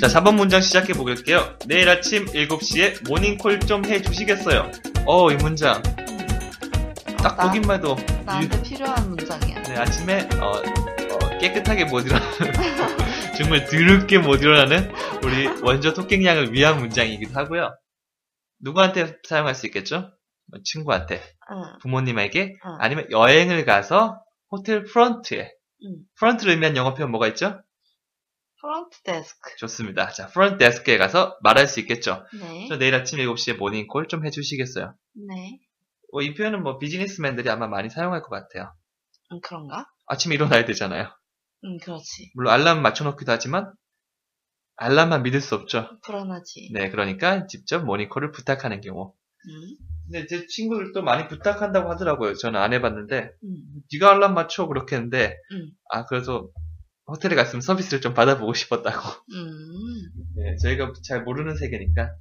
자, 4번 문장 시작해 보겠게요. 내일 아침 7시에 모닝콜 좀 해주시겠어요? 어, 이 문장. 딱 나- 보기만 해도 나한테 필요한 문장이야. 네, 아침에 어, 어, 깨끗하게 못 일어나는 정말 드럽게 못 일어나는 우리 원조 토끼양을 위한 문장이기도 하고요. 누구한테 사용할 수 있겠죠? 뭐 친구한테, 응. 부모님에게, 응. 아니면 여행을 가서 호텔 프런트에. 응. 프런트를 의미한 영어 표현 뭐가 있죠? front desk. 좋습니다. 자, front desk에 가서 말할 수 있겠죠. 네. 저 내일 아침 7시에 모닝콜 좀 해주시겠어요? 네. 어, 이 표현은 뭐 비즈니스맨들이 아마 많이 사용할 것 같아요. 응, 그런가? 아침에 일어나야 되잖아요. 응, 그렇지. 물론 알람 맞춰놓기도 하지만 알람만 믿을 수 없죠. 불안하지. 네, 그러니까 직접 모닝콜을 부탁하는 경우. 응. 근데 제 친구들도 많이 부탁한다고 하더라고요. 저는 안 해봤는데 응. 네가 알람 맞춰 그렇게 했는데 응. 아 그래서 호텔에 갔으면 서비스를 좀 받아보고 싶었다고. 음. 네, 저희가 잘 모르는 세계니까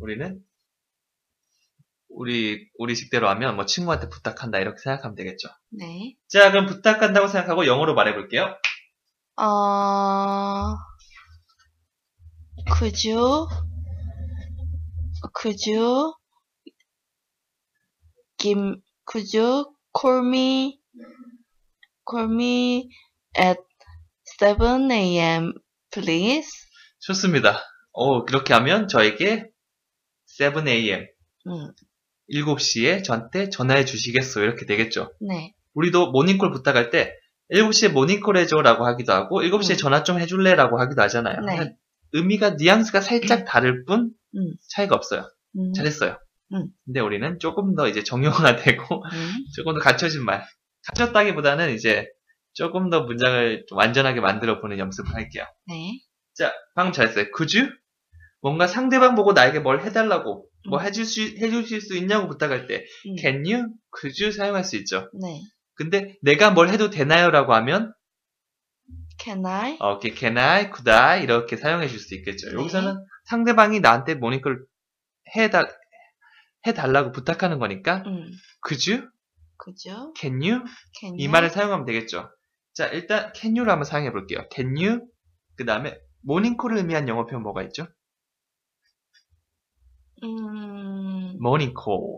우리는 우리 우리 식대로 하면 뭐 친구한테 부탁한다 이렇게 생각하면 되겠죠. 네. 자, 그럼 부탁한다고 생각하고 영어로 말해볼게요. 어, could you, could you give, could you call me, call me at 7 a.m. please? 좋습니다. 오, 그렇게 하면 저에게 7 a.m. 음, 7시에 저한테 전화해 주시겠어요? 이렇게 되겠죠. 네. 우리도 모닝콜 부탁할 때 7시에 모닝콜 해줘라고 하기도 하고 7시에 음. 전화 좀 해줄래라고 하기도 하잖아요. 네. 의미가 뉘앙스가 살짝 다를 뿐 음. 차이가 없어요. 음, 잘했어요. 음. 근데 우리는 조금 더 이제 정형화되고 음, 조금 더 갖춰진 말. 갖췄다기보다는 이제 조금 더 문장을 좀 완전하게 만들어 보는 연습을 할게요. 네. 자, 방금 잘했어요. could you? 뭔가 상대방 보고 나에게 뭘 해달라고, 뭐 음. 해줄 수, 해주실 수 있냐고 부탁할 때, 음, can you? could you? 사용할 수 있죠. 네. 근데 내가 뭘 해도 되나요? 라고 하면, Can I? 어, 이렇게 can I? could I? 이렇게 사용해 줄 수 있겠죠. 네. 여기서는 상대방이 나한테 모닝콜 해달, 해달라고 부탁하는 거니까, 음, could you? could you? can you? Can you? 이 말을 사용하면 되겠죠. 자, 일단 can you를 한번 사용해 볼게요. can you? 그 다음에 모닝콜을 의미한 영어 표현 뭐가 있죠? 음, morning call.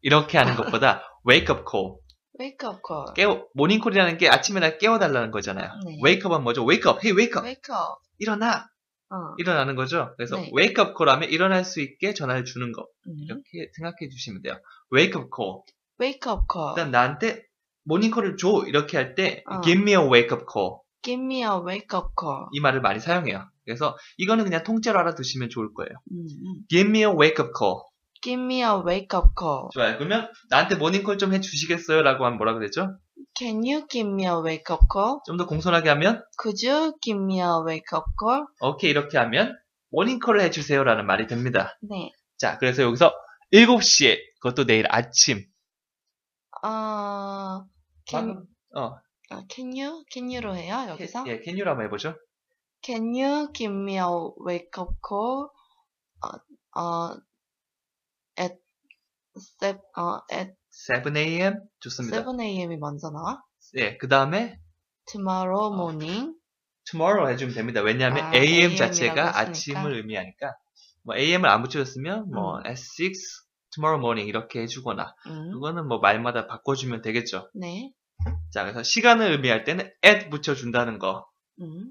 이렇게 하는 것보다 wake up call. wake up call. 깨워, 모닝 콜이라는 게 아침에 날 깨워달라는 거잖아요. 네. wake up은 뭐죠? wake up. hey, wake up. wake up. 일어나. 어. 일어나는 거죠. 그래서 네. wake up call 하면 일어날 수 있게 전화를 주는 거. 음. 이렇게 생각해 주시면 돼요. wake up call. wake up call. 일단 나한테 모닝 콜을 줘. 이렇게 할때 어. give me a wake up call. Give me a wake up call. 이 말을 많이 사용해요. 그래서 이거는 그냥 통째로 알아두시면 좋을 거예요. 음, 음. give me a wake up call. Give me a wake up call. 좋아요. 그러면 나한테 모닝 콜 좀 해주시겠어요? 라고 하면 뭐라 그랬죠? Can you give me a wake up call? 좀 더 공손하게 하면 Could you give me a wake up call? 오케이 이렇게 하면 모닝콜을 해주세요 라는 말이 됩니다. 네. 자 그래서 여기서 7시에 그것도 내일 아침 어, can, 어 아, can you? can you로 해요, 여기서? 예 캔유로 한번 해보죠. Can you give me a wake up call? 어, 어, at, se, 어, at 7 a.m. 좋습니다. 7 a.m이 먼저 나와? 예 그 다음에 Tomorrow 어. morning? tomorrow 해주면 됩니다. 왜냐하면 아, a.m. AM 자체가. 아침을 의미하니까 뭐 a.m.을 안 붙여줬으면 뭐 음. at 6 tomorrow morning 이렇게 해주거나 음, 그거는 뭐 말마다 바꿔주면 되겠죠. 네. 자 그래서 시간을 의미할 때는 at 붙여준다는 거 음,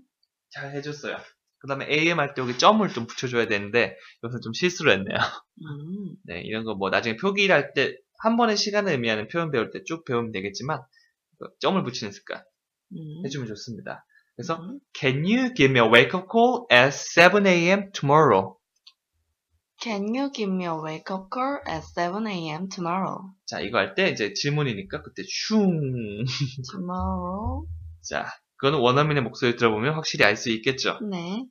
잘 해줬어요. 그 다음에 AM 할 때 여기 점을 좀 붙여줘야 되는데 여기서 좀 실수를 했네요. 음, 네, 이런 거 뭐 나중에 표기를 할 때 한 번의 시간을 의미하는 표현 배울 때 쭉 배우면 되겠지만 그 점을 붙이는 습관 음. 해주면 좋습니다. 그래서 음. Can you give me a wake up call at 7 a.m. tomorrow? Can you give me a wake up call at 7 a.m. tomorrow? 자, 이거 할 때 이제 질문이니까 그때 슝. Tomorrow? 자, 그거는 원어민의 목소리 들어보면 확실히 알 수 있겠죠. 네.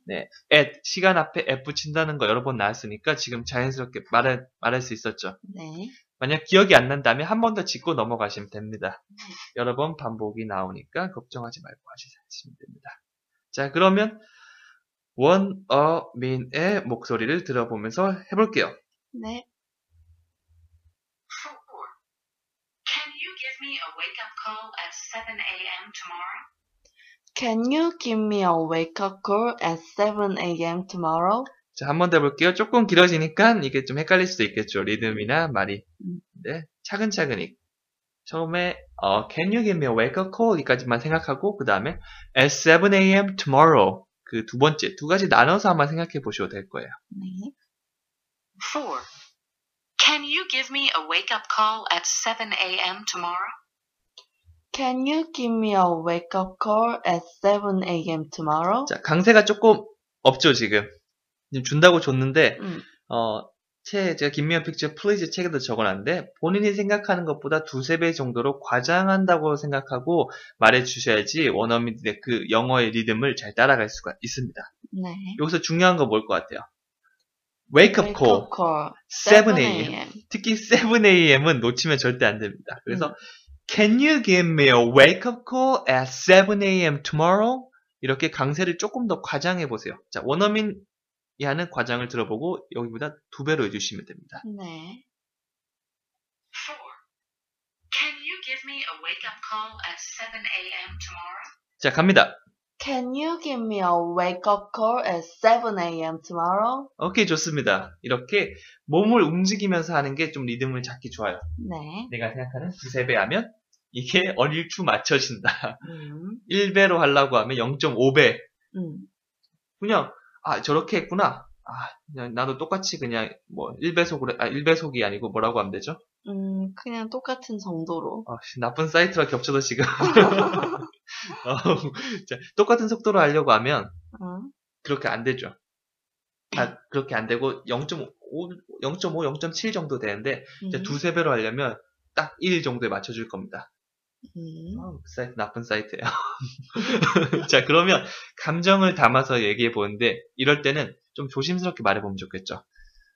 at 시간 앞에 at 붙인다는 거 여러 번 나왔으니까 지금 자연스럽게 말할 말할 수 있었죠. 네. 만약 기억이 안 난다면 한 번 더 짚고 넘어가시면 됩니다. 여러 번 반복이 나오니까 걱정하지 말고 하시면 됩니다. 자, 그러면 원어민의 목소리를 들어보면서 해볼게요. 네. Can you give me a wake up call at 7 a.m. tomorrow? Can you give me a wake-up call at 7 a.m. tomorrow? 자, 한 번 더 해볼게요. 조금 길어지니까 이게 좀 헷갈릴 수도 있겠죠. 리듬이나 말이. 음. 네, 차근차근히. 처음에 어, Can you give me a wake-up call? 이까지만 생각하고 그 다음에 At 7 a.m. tomorrow 그 두 번째 두 가지 나눠서 한번 생각해 보셔도 될 거예요. 네. 4. Can you give me a wake up call at 7 a.m. tomorrow? Can you give me a wake-up call at 7 a.m. tomorrow? 자, 강세가 조금 없죠 지금. 지금 준다고 줬는데 음, 어, 책, 제가 Gimme a picture please 책에도 적어놨는데, 본인이 생각하는 것보다 두세 배 정도로 과장한다고 생각하고 말해 주셔야지 원어민들의 그 영어의 리듬을 잘 따라갈 수가 있습니다. 네. 여기서 중요한 거뭘것 같아요? Wake up call, Wake-up call 7 a.m. 특히 7 a.m.은 놓치면 절대 안 됩니다. 그래서, 음. Can you give me a wake up call at 7 a.m. tomorrow? 이렇게 강세를 조금 더 과장해 보세요. 자, 원어민 이 하는 과장을 들어보고 여기보다 두 배로 해주시면 됩니다. 네. 4. Can you give me a wake up call at 7 a.m. tomorrow? 자, 갑니다. Can you give me a wake-up call at 7 a.m. tomorrow? 오케이, 좋습니다. 이렇게 몸을 움직이면서 하는 게 좀 리듬을 잡기 좋아요. 네. 내가 생각하는 두세 배 하면 이게 얼추 맞춰진다. 음, 1배로 하려고 하면 0.5배. 음, 그냥, 아, 저렇게 했구나. 아, 그냥 나도 똑같이 그냥 뭐 1배속으로, 아, 1배속이 아니고 뭐라고 하면 되죠? 음, 그냥 똑같은 정도로. 아, 씨, 나쁜 사이트가 겹쳐서 지금. 어, 자, 똑같은 속도로 하려고 하면 어? 그렇게 안 되죠. 아, 그렇게 안 되고 0.5, 0.5, 0.7 정도 되는데 이제 음, 두세 배로 하려면 딱 1 정도에 맞춰줄 겁니다. 음, 아, 그 사이트 나쁜 사이트예요. 자, 그러면 감정을 담아서 얘기해 보는데 이럴 때는 좀 조심스럽게 말해보면 좋겠죠.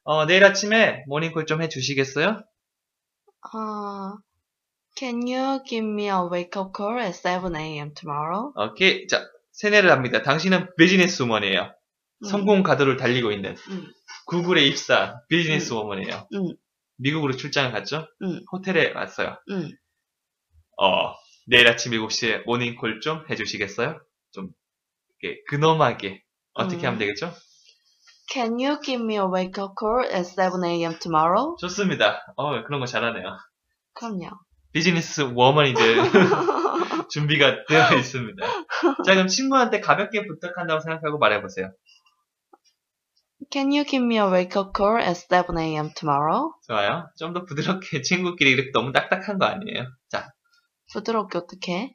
어, 내일 아침에 모닝콜 좀 해주시겠어요? 아, Can you give me a wake-up call at 7 a.m. tomorrow? 오케이. 자, 세뇌를 합니다. 당신은 비즈니스 우먼이에요. 음, 성공 가도를 달리고 있는 음, 구글에 입사 비즈니스 우먼이에요. 음. 미국으로 출장을 갔죠? 음. 호텔에 왔어요. 음. 어, 내일 아침 7시에 모닝콜 좀 해주시겠어요? 좀, 이렇게 근엄하게. 어떻게 음. 하면 되겠죠? Can you give me a wake-up call at 7 a.m. tomorrow? 좋습니다. 어, 그런 거 잘하네요. 그럼요. 비즈니스 워먼이들 준비가 되어 있습니다. 자, 그럼 친구한테 가볍게 부탁한다고 생각하고 말해보세요. Can you give me a wake-up call at 7 a.m. tomorrow? 좋아요. 좀 더 부드럽게 친구끼리 이렇게 너무 딱딱한 거 아니에요? 자, 부드럽게 어떻게?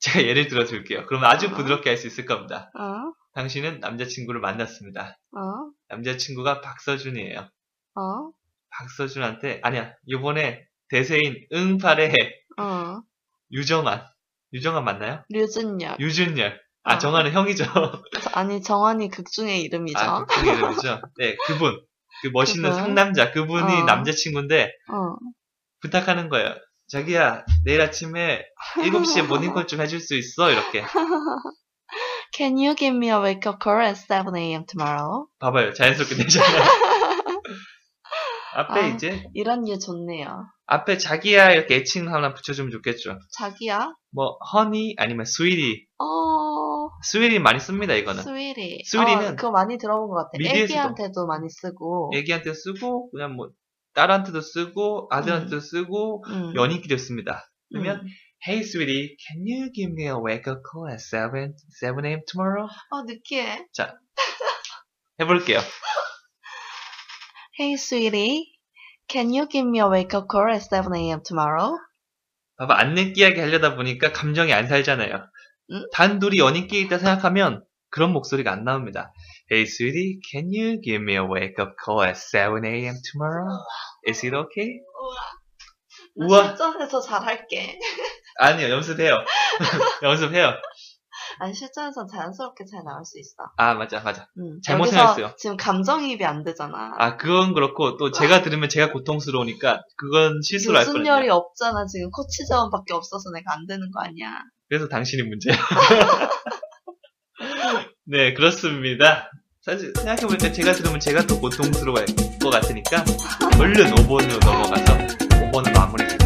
제가 예를 들어 줄게요. 그러면 아주 부드럽게 할 수 있을 겁니다. 어? 당신은 남자친구를 만났습니다. 어? 남자친구가 박서준이에요. 어? 박서준한테, 아니야, 요번에 대세인 응팔의 어? 유정한. 유정한 맞나요? 류준열. 유준열. 아, 어. 정한은 형이죠. 아니, 정한이 극중의 이름이죠. 아, 그분 이름이죠. 네, 그분. 그 멋있는 그분? 상남자. 그분이 어. 남자친구인데 어. 부탁하는 거예요. 자기야, 내일 아침에 7시에 모닝콜 좀 해줄 수 있어? 이렇게. Can you give me a wake-up call at 7 a.m. tomorrow? 봐봐요. 자연스럽게 되잖아요. 앞에 아. 이제, 이런 예 좋네요. 앞에 자기야 이렇게 애칭 하나 붙여주면 좋겠죠. 자기야? 뭐, 허니, 아니면 스위리. 어, 스위리 많이 씁니다, 이거는. 스위리. 스위리는 어, 그거 많이 들어본 것 같아. 미디에서도. 애기한테도 많이 쓰고. 애기한테 쓰고, 그냥 뭐, 딸한테도 쓰고, 아들한테도 쓰고, 음. 연인끼리 씁니다. 그러면, 음. Hey, sweetie, can you give me a wake-up call at 7, 7 a.m. tomorrow? 어, 느끼해. 해볼게요. Hey, sweetie. Can you give me a wake-up call at 7 a.m. tomorrow? 봐봐, 안 느끼하게 하려다 보니까 감정이 안 살잖아요. 응? 단둘이 연인끼리 있다 생각하면 그런 목소리가 안 나옵니다. Hey, sweetie, can you give me a wake-up call at 7 a.m. tomorrow? Is it okay? 나 우와. 실전에서 잘할게. 아니요, 연습해요. 연습해요. 아니, 실전에서 자연스럽게 잘 나올 수 있어. 아, 맞아, 맞아. 음. 잘못 생각했어요. 지금 감정이입이 안 되잖아. 아, 그건 그렇고, 또 제가 들으면 제가 고통스러우니까, 그건 할 유순열이 뻔했네요. 없잖아. 지금 코치 자원밖에 없어서 내가 안 되는 거 아니야. 그래서 당신이 문제야. 네, 그렇습니다. 사실, 생각해보니까 제가 들으면 제가 더 고통스러워할 것 같으니까, 얼른 5번으로 넘어가서, 5번을 마무리 짓고, 오늘 수업을 끝내도록